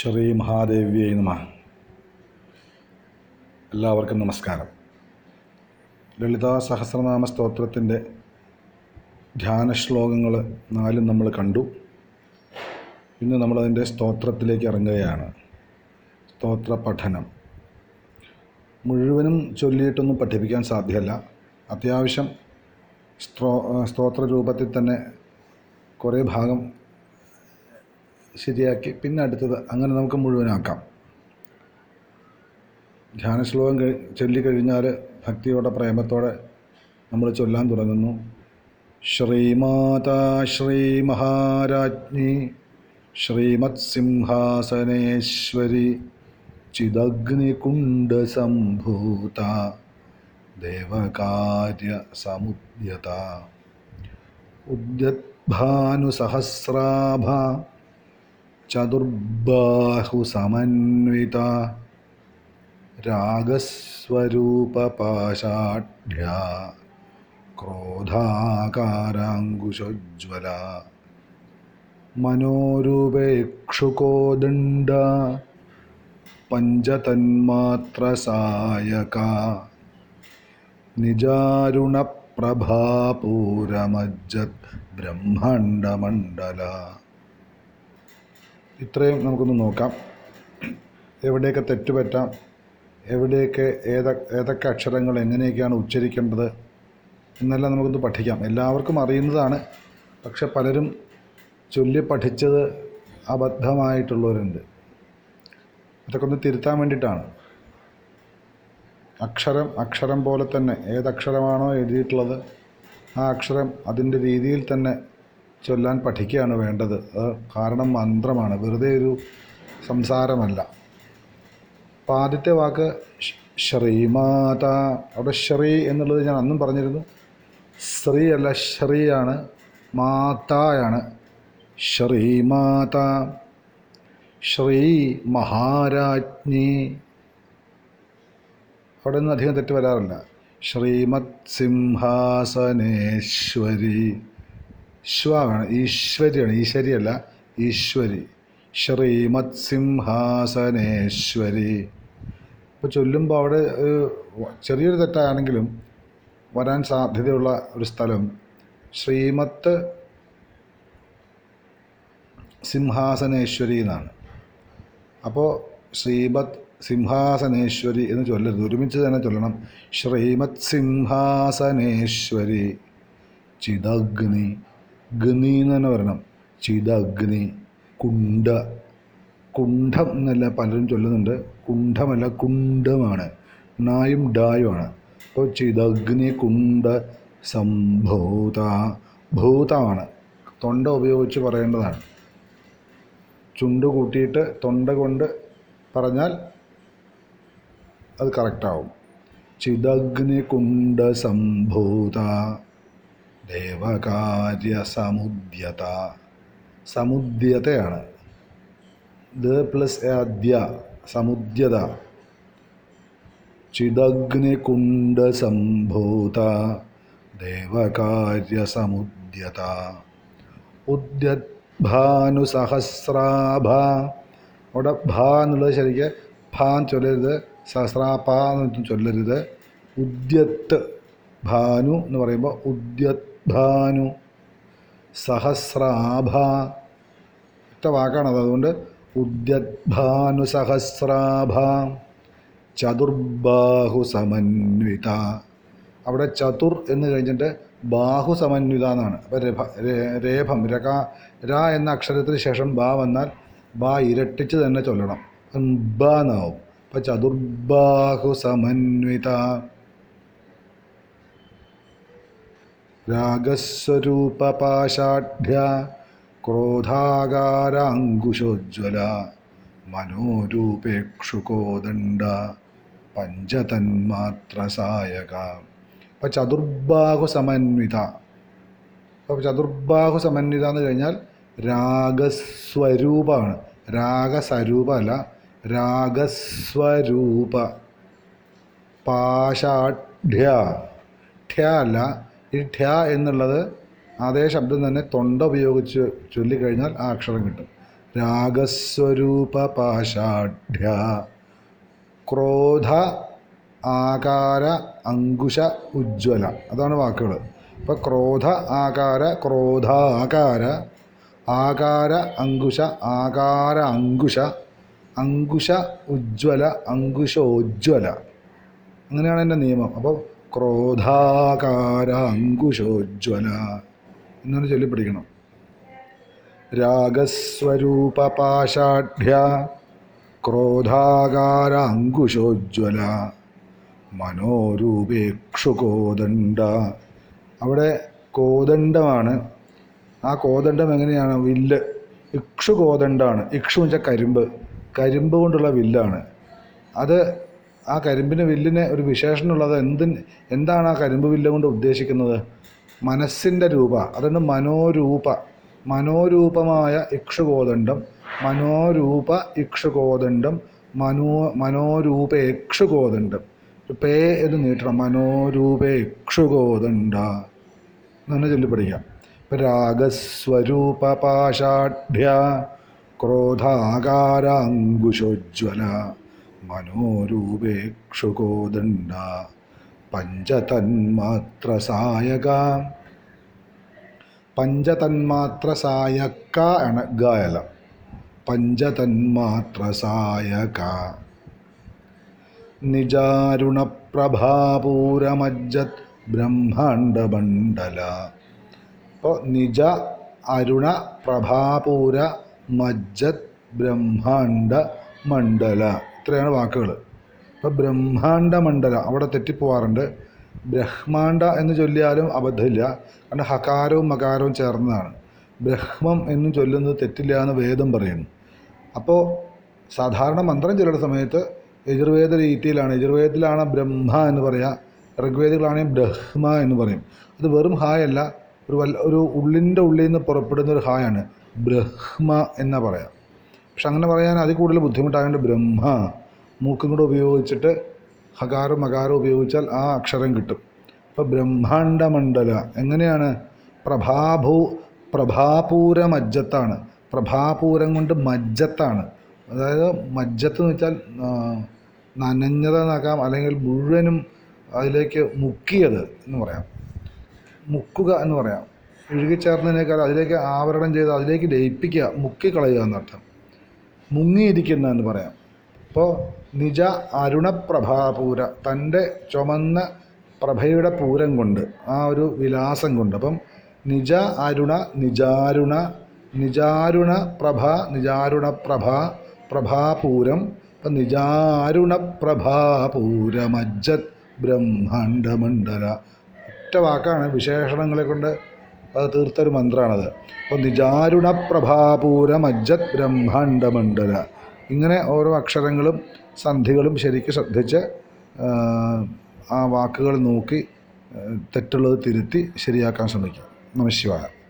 ശ്രീ മഹാദേവ്യൈ നമ. എല്ലാവർക്കും നമസ്കാരം. ലളിതാ സഹസ്രനാമ സ്തോത്രത്തിന്റെ ധ്യാന ശ്ലോകങ്ങൾ നാലും നമ്മൾ കണ്ടു. ഇന്ന് നമ്മളതിന്റെ സ്തോത്രത്തിലേക്ക് ഇറങ്ങുകയാണ്. സ്തോത്ര പഠനം. മുഴുവനും ചൊല്ലിയിട്ടൊന്നും പഠിപ്പിക്കാൻ സാധ്യമല്ല. അത്യാവശ്യം സ്ത്രോ സ്തോത്ര രൂപത്തിൽ തന്നെ കുറേ ഭാഗം ശരിയാക്കി. പിന്നെ അടുത്തത് അങ്ങനെ നമുക്ക് മുഴുവനാക്കാം. ധ്യാന ശ്ലോകം കഴി ചൊല്ലിക്കഴിഞ്ഞാൽ ഭക്തിയോടെ പ്രേമത്തോടെ നമ്മൾ ചൊല്ലാൻ തുടങ്ങുന്നു. ശ്രീമാതാ ശ്രീ മഹാരാജ്ഞി ശ്രീമത് സിംഹാസനേശ്വരി ചിദഗ്നികുണ്ടസംഭൂത സമുദ്യത ഉദ്യദ്ഭാനുസഹസ്രാഭ ചതുർബാഹുസമന്വിത രാഗസ്വരൂപപാഷാഢ്യ ക്രോധാകാരാങ്കുശോജ്വല മനോരൂപേക്ഷുകോദണ്ഡ പഞ്ചതന്മാത്രസായക നിജാരുണപ്രഭാപൂരമജ്ജത് ബ്രഹ്മാണ്ഡമണ്ഡല ഇത്രയും നമുക്കൊന്ന് നോക്കാം. എവിടെയൊക്കെ തെറ്റുപറ്റാം എവിടെയൊക്കെ ഏത ഏതൊക്കെ അക്ഷരങ്ങൾ എങ്ങനെയൊക്കെയാണ് ഉച്ചരിക്കേണ്ടത് എന്നെല്ലാം നമുക്കൊന്ന് പഠിക്കാം. എല്ലാവർക്കും അറിയുന്നതാണ് പക്ഷെ പലരും ചൊല്ലി പഠിച്ചത് അബദ്ധമായിട്ടുള്ളവരുണ്ട്. അതൊക്കെ ഒന്ന് തിരുത്താൻ വേണ്ടിയിട്ടാണ്. അക്ഷരം അക്ഷരം പോലെ തന്നെ ഏതക്ഷരമാണോ എഴുതിയിട്ടുള്ളത് ആ അക്ഷരം അതിന്റെ രീതിയിൽ തന്നെ ചൊല്ലാൻ പഠിക്കുകയാണ് വേണ്ടത്. കാരണം മന്ത്രമാണ്. വെറുതെ ഒരു സംസാരമല്ല. അപ്പോൾ ആദ്യത്തെ വാക്ക് ശ്രീമാത അവിടെ ശ്രീ എന്നുള്ളത് ഞാൻ അന്നും പറഞ്ഞിരുന്നു. ശ്രീ അല്ല ശ്രീയാണ് മാതായാണ്. ശ്രീമാത ശ്രീ മഹാരാജ്ഞി. അവിടെ നിന്ന് അധികം തെറ്റ് വരാറില്ല. ശ്രീമത് സിംഹാസനേശ്വരി. ശ്വാണ് ഈശ്വരിയാണ് ഈശ്വരിയല്ല ഈശ്വരി. ശ്രീമത് സിംഹാസനേശ്വരി ഇപ്പോൾ ചൊല്ലുമ്പോൾ അവിടെ ചെറിയൊരു തെറ്റാണെങ്കിലും വരാൻ സാധ്യതയുള്ള ഒരു സ്ഥലം ശ്രീമത്ത് സിംഹാസനേശ്വരി എന്നാണ് അപ്പോൾ ശ്രീമത് സിംഹാസനേശ്വരി എന്ന് ചൊല്ലരുത്. ഒരുമിച്ച് തന്നെ ചൊല്ലണം. ശ്രീമത് സിംഹാസനേശ്വരി. ചിദഗ്നി ഗനി എന്ന് തന്നെ പറയണം. അഗ്നി കുണ്ട കുണ്ഠം എന്നല്ല പലരും ചൊല്ലുന്നുണ്ട്. കുണ്ഠമല്ല കുണ്ഡമാണ്. നായും ഡായുമാണ്. അപ്പോൾ ചിതഗ്നി കുണ്ട സംഭൂത ഭൂതമാണ്. തൊണ്ട ഉപയോഗിച്ച് പറയേണ്ടതാണ്. ചുണ്ട് കൂട്ടിയിട്ട് തൊണ്ട കൊണ്ട് പറഞ്ഞാൽ അത് കറക്റ്റാവും ചിതഗ്നി കുണ്ട സംഭൂത ദേവകാര്യ സമുദ്യത സമുദ്യതയാണ് ദ പ്ലസ് അദ്യ സമുദ്യത ചിദഗ്നികുണ്ഡ സംഭൂത ദേവകാര്യ സമുദ്യത ഉദ്യദ്ഭാനുസഹസ്രാഭ അവിടെ ഭാ എന്നുള്ളത് ശരിക്ക് ഭാൻ ചൊല്ലരുത് സഹസ്രാപ എന്നൊന്നും ചൊല്ലരുത്. ഉദ്യത്ത് ഭാനു എന്ന് പറയുമ്പോൾ ഉദ്യത് ഭാനു സഹസ്രാഭ. ഒറ്റ വാക്കാണത് അതുകൊണ്ട് ഉദ്യദ്ഭാനു സഹസ്രാഭ. ചതുർബാഹു സമന്വിത. അവിടെ ചതുർ എന്ന് കഴിഞ്ഞിട്ട് ബാഹു സമന്വിത എന്നാണ്. അപ്പോൾ രഭ രേഭം രക ര എന്ന അക്ഷരത്തിന് ശേഷം ബാ വന്നാൽ ബാ ഇരട്ടിച്ച് തന്നെ ചൊല്ലണം. ബ എന്നാവും. അപ്പോൾ ചതുർബാഹു സമന്വിത. രാഗസ്വരൂപപാഷാഢ്യ ക്രോധാകാരാങ്കുശോജ്വല മനോരൂപേക്ഷുകോദണ്ഡ പഞ്ചതന്മാത്രസായക. അപ്പോൾ ചതുർബാഹു സമന്വിത. അപ്പോൾ ചതുർബാഹു സമന്വിത എന്ന് കഴിഞ്ഞാൽ രാഗസ്വരൂപമാണ്. രാഗസ്വരൂപമല്ല രാഗസ്വരൂപ. പാഷാഢ്യ ഠ്യ അല്ല ഈ ഠ്യ എന്നുള്ളത് അതേ ശബ്ദം തന്നെ തൊണ്ട ഉപയോഗിച്ച് ചൊല്ലിക്കഴിഞ്ഞാൽ ആ അക്ഷരം കിട്ടും. രാഗസ്വരൂപ പാഷാഢ്യ ക്രോധ ആകാര അങ്കുശ ഉജ്ജ്വല. അതാണ് വാക്കുകൾ അപ്പോൾ ക്രോധ ആകാര ക്രോധാകാര ആകാര അങ്കുശ ആകാര അങ്കുശ അങ്കുശ ഉജ്ജ്വല അങ്കുശോജ്വല അങ്ങനെയാണ് എന്റെ നിയമം. അപ്പോൾ ക്രോധാകാര അങ്കുശോജ്വല എന്നൊന്ന് ചൊല്ലി രാഗസ്വരൂപ പാഷാഢ്യ ക്രോധാകാര അങ്കുശോജ്വല മനോരൂപേക്ഷു കോദണ്ഡ അവിടെ കോദണ്ഡമാണ്. ആ കോദണ്ഡം എങ്ങനെയാണ്? വില്ല്. ഇക്ഷു കോദണ്ഡാണ് ഇക്ഷു വെച്ചാൽ കരിമ്പ്. കരിമ്പ് കൊണ്ടുള്ള വില്ലാണ്. അത് ആ കരിമ്പിന് വില്ലിന് ഒരു വിശേഷണമുള്ളത് എന്തിന് എന്താണ് ആ കരിമ്പ് വില്ല് കൊണ്ട് ഉദ്ദേശിക്കുന്നത്? മനസ്സിന്റെ രൂപ അതുകൊണ്ട് മനോരൂപ മനോരൂപമായ ഇക്ഷുകോദണ്ഡം മനോരൂപ ഇക്ഷുകോദണ്ഡം മനോ മനോരൂപ ഇക്ഷുകോദണ്ഡം. പേ എന്ന് നീട്ടണം മനോരൂപ ഇക്ഷുകോദണ്ഡ. എന്ന് ചൊല്ലി പഠിക്കാം. രാഗസ്വരൂപ പാഷാഢ്യ ക്രോധാകാര അങ്കുശോജ്വല മനോരൂപേക്ഷുകോദണ്ഡ പഞ്ചതന്മാത്ര സായക പഞ്ചതന്മാത്ര സായക ആണ് ഗായല പഞ്ചതന്മാത്ര സായക നിജാരുണപ്രഭാപൂരമജ്ജത് ബ്രഹ്മാണ്ഡമണ്ഡല. അപ്പോൾ നിജ അരുണ പ്രഭാപൂര മജ്ജത് ബ്രഹ്മാണ്ഡ മണ്ഡല ഇത്രയാണ് വാക്കുകൾ. ഇപ്പോൾ ബ്രഹ്മാണ്ട മണ്ഡല അവിടെ തെറ്റിപ്പോവാറുണ്ട്. ബ്രഹ്മാണ്ട എന്ന് ചൊല്ലിയാലും അബദ്ധമില്ല. കാരണം ഹകാരവും മകാരവും ചേർന്നതാണ്. ബ്രഹ്മം എന്ന് ചൊല്ലുന്നത് തെറ്റില്ല എന്ന് വേദം പറയുന്നു. അപ്പോൾ സാധാരണ മന്ത്രം ചൊല്ലുന്ന സമയത്ത് യജുർവേദ രീതിയിലാണ്. യജുർവേദത്തിലാണ് ബ്രഹ്മ എന്ന് പറയുക ഋഗ്വേദികളാണെങ്കിൽ ബ്രഹ്മ എന്ന് പറയും. അത് വെറും ഹായല്ല ഒരു വല്ല ഒരു ഉള്ളിന്റെ ഉള്ളിൽ നിന്ന് പുറപ്പെടുന്ന ഒരു ഹായാണ് ബ്രഹ്മ എന്ന് പറയാം. പക്ഷെ അങ്ങനെ പറയാൻ അതിൽ കൂടുതൽ ബുദ്ധിമുട്ടായതുകൊണ്ട് ബ്രഹ്മ മൂക്കും കൂടെ ഉപയോഗിച്ചിട്ട് ഹകാരം മകാരം ഉപയോഗിച്ചാൽ ആ അക്ഷരം കിട്ടും. അപ്പോൾ ബ്രഹ്മാണ്ഡമണ്ഡല എങ്ങനെയാണ്? പ്രഭാഭൂ പ്രഭാപൂര മജ്ജത്താണ് പ്രഭാപൂരം കൊണ്ട് മജ്ജത്താണ്. അതായത് മജ്ജത്ത് എന്ന് വെച്ചാൽ നനഞ്ഞതെന്നാക്കാം അല്ലെങ്കിൽ മുഴുവനും അതിലേക്ക് മുക്കിയത് എന്ന് പറയാം. മുക്കുക എന്ന് പറയാം. ഇഴുകിച്ചേർന്നതിനേക്കാൾ അതിലേക്ക് ആവരണം ചെയ്ത് അതിലേക്ക് ലയിപ്പിക്കുക മുക്കിക്കളയുക എന്നർത്ഥം. മുങ്ങിയിരിക്കുന്ന എന്ന് പറയാം. അപ്പോൾ നിജ അരുണപ്രഭാപൂര തന്റെ ചുമന്ന പ്രഭയുടെ പൂരം കൊണ്ട് ആ ഒരു വിലാസം കൊണ്ട്. അപ്പം നിജ അരുണ നിജാരുണ നിജാരുണ പ്രഭ നിജാരുണ പ്രഭ പ്രഭാപൂരം. അപ്പം നിജാരുണ പ്രഭാപൂരമജ്ജത് ബ്രഹ്മാണ്ഡമണ്ഡല. ഒറ്റ വാക്കാണ് വിശേഷണങ്ങളെ കൊണ്ട് അത് തീർത്തൊരു മന്ത്രമാണത് അപ്പോൾ നിജാരുണ പ്രഭാപൂരമജ്ജത് ബ്രഹ്മാണ്ഡമണ്ഡല ഇങ്ങനെ ഓരോ അക്ഷരങ്ങളും സന്ധികളും ശരിക്ക് ശ്രദ്ധിച്ച് ആ വാക്കുകൾ നോക്കി തെറ്റുള്ളത് തിരുത്തി ശരിയാക്കാൻ ശ്രമിക്കുക. നമശിവായ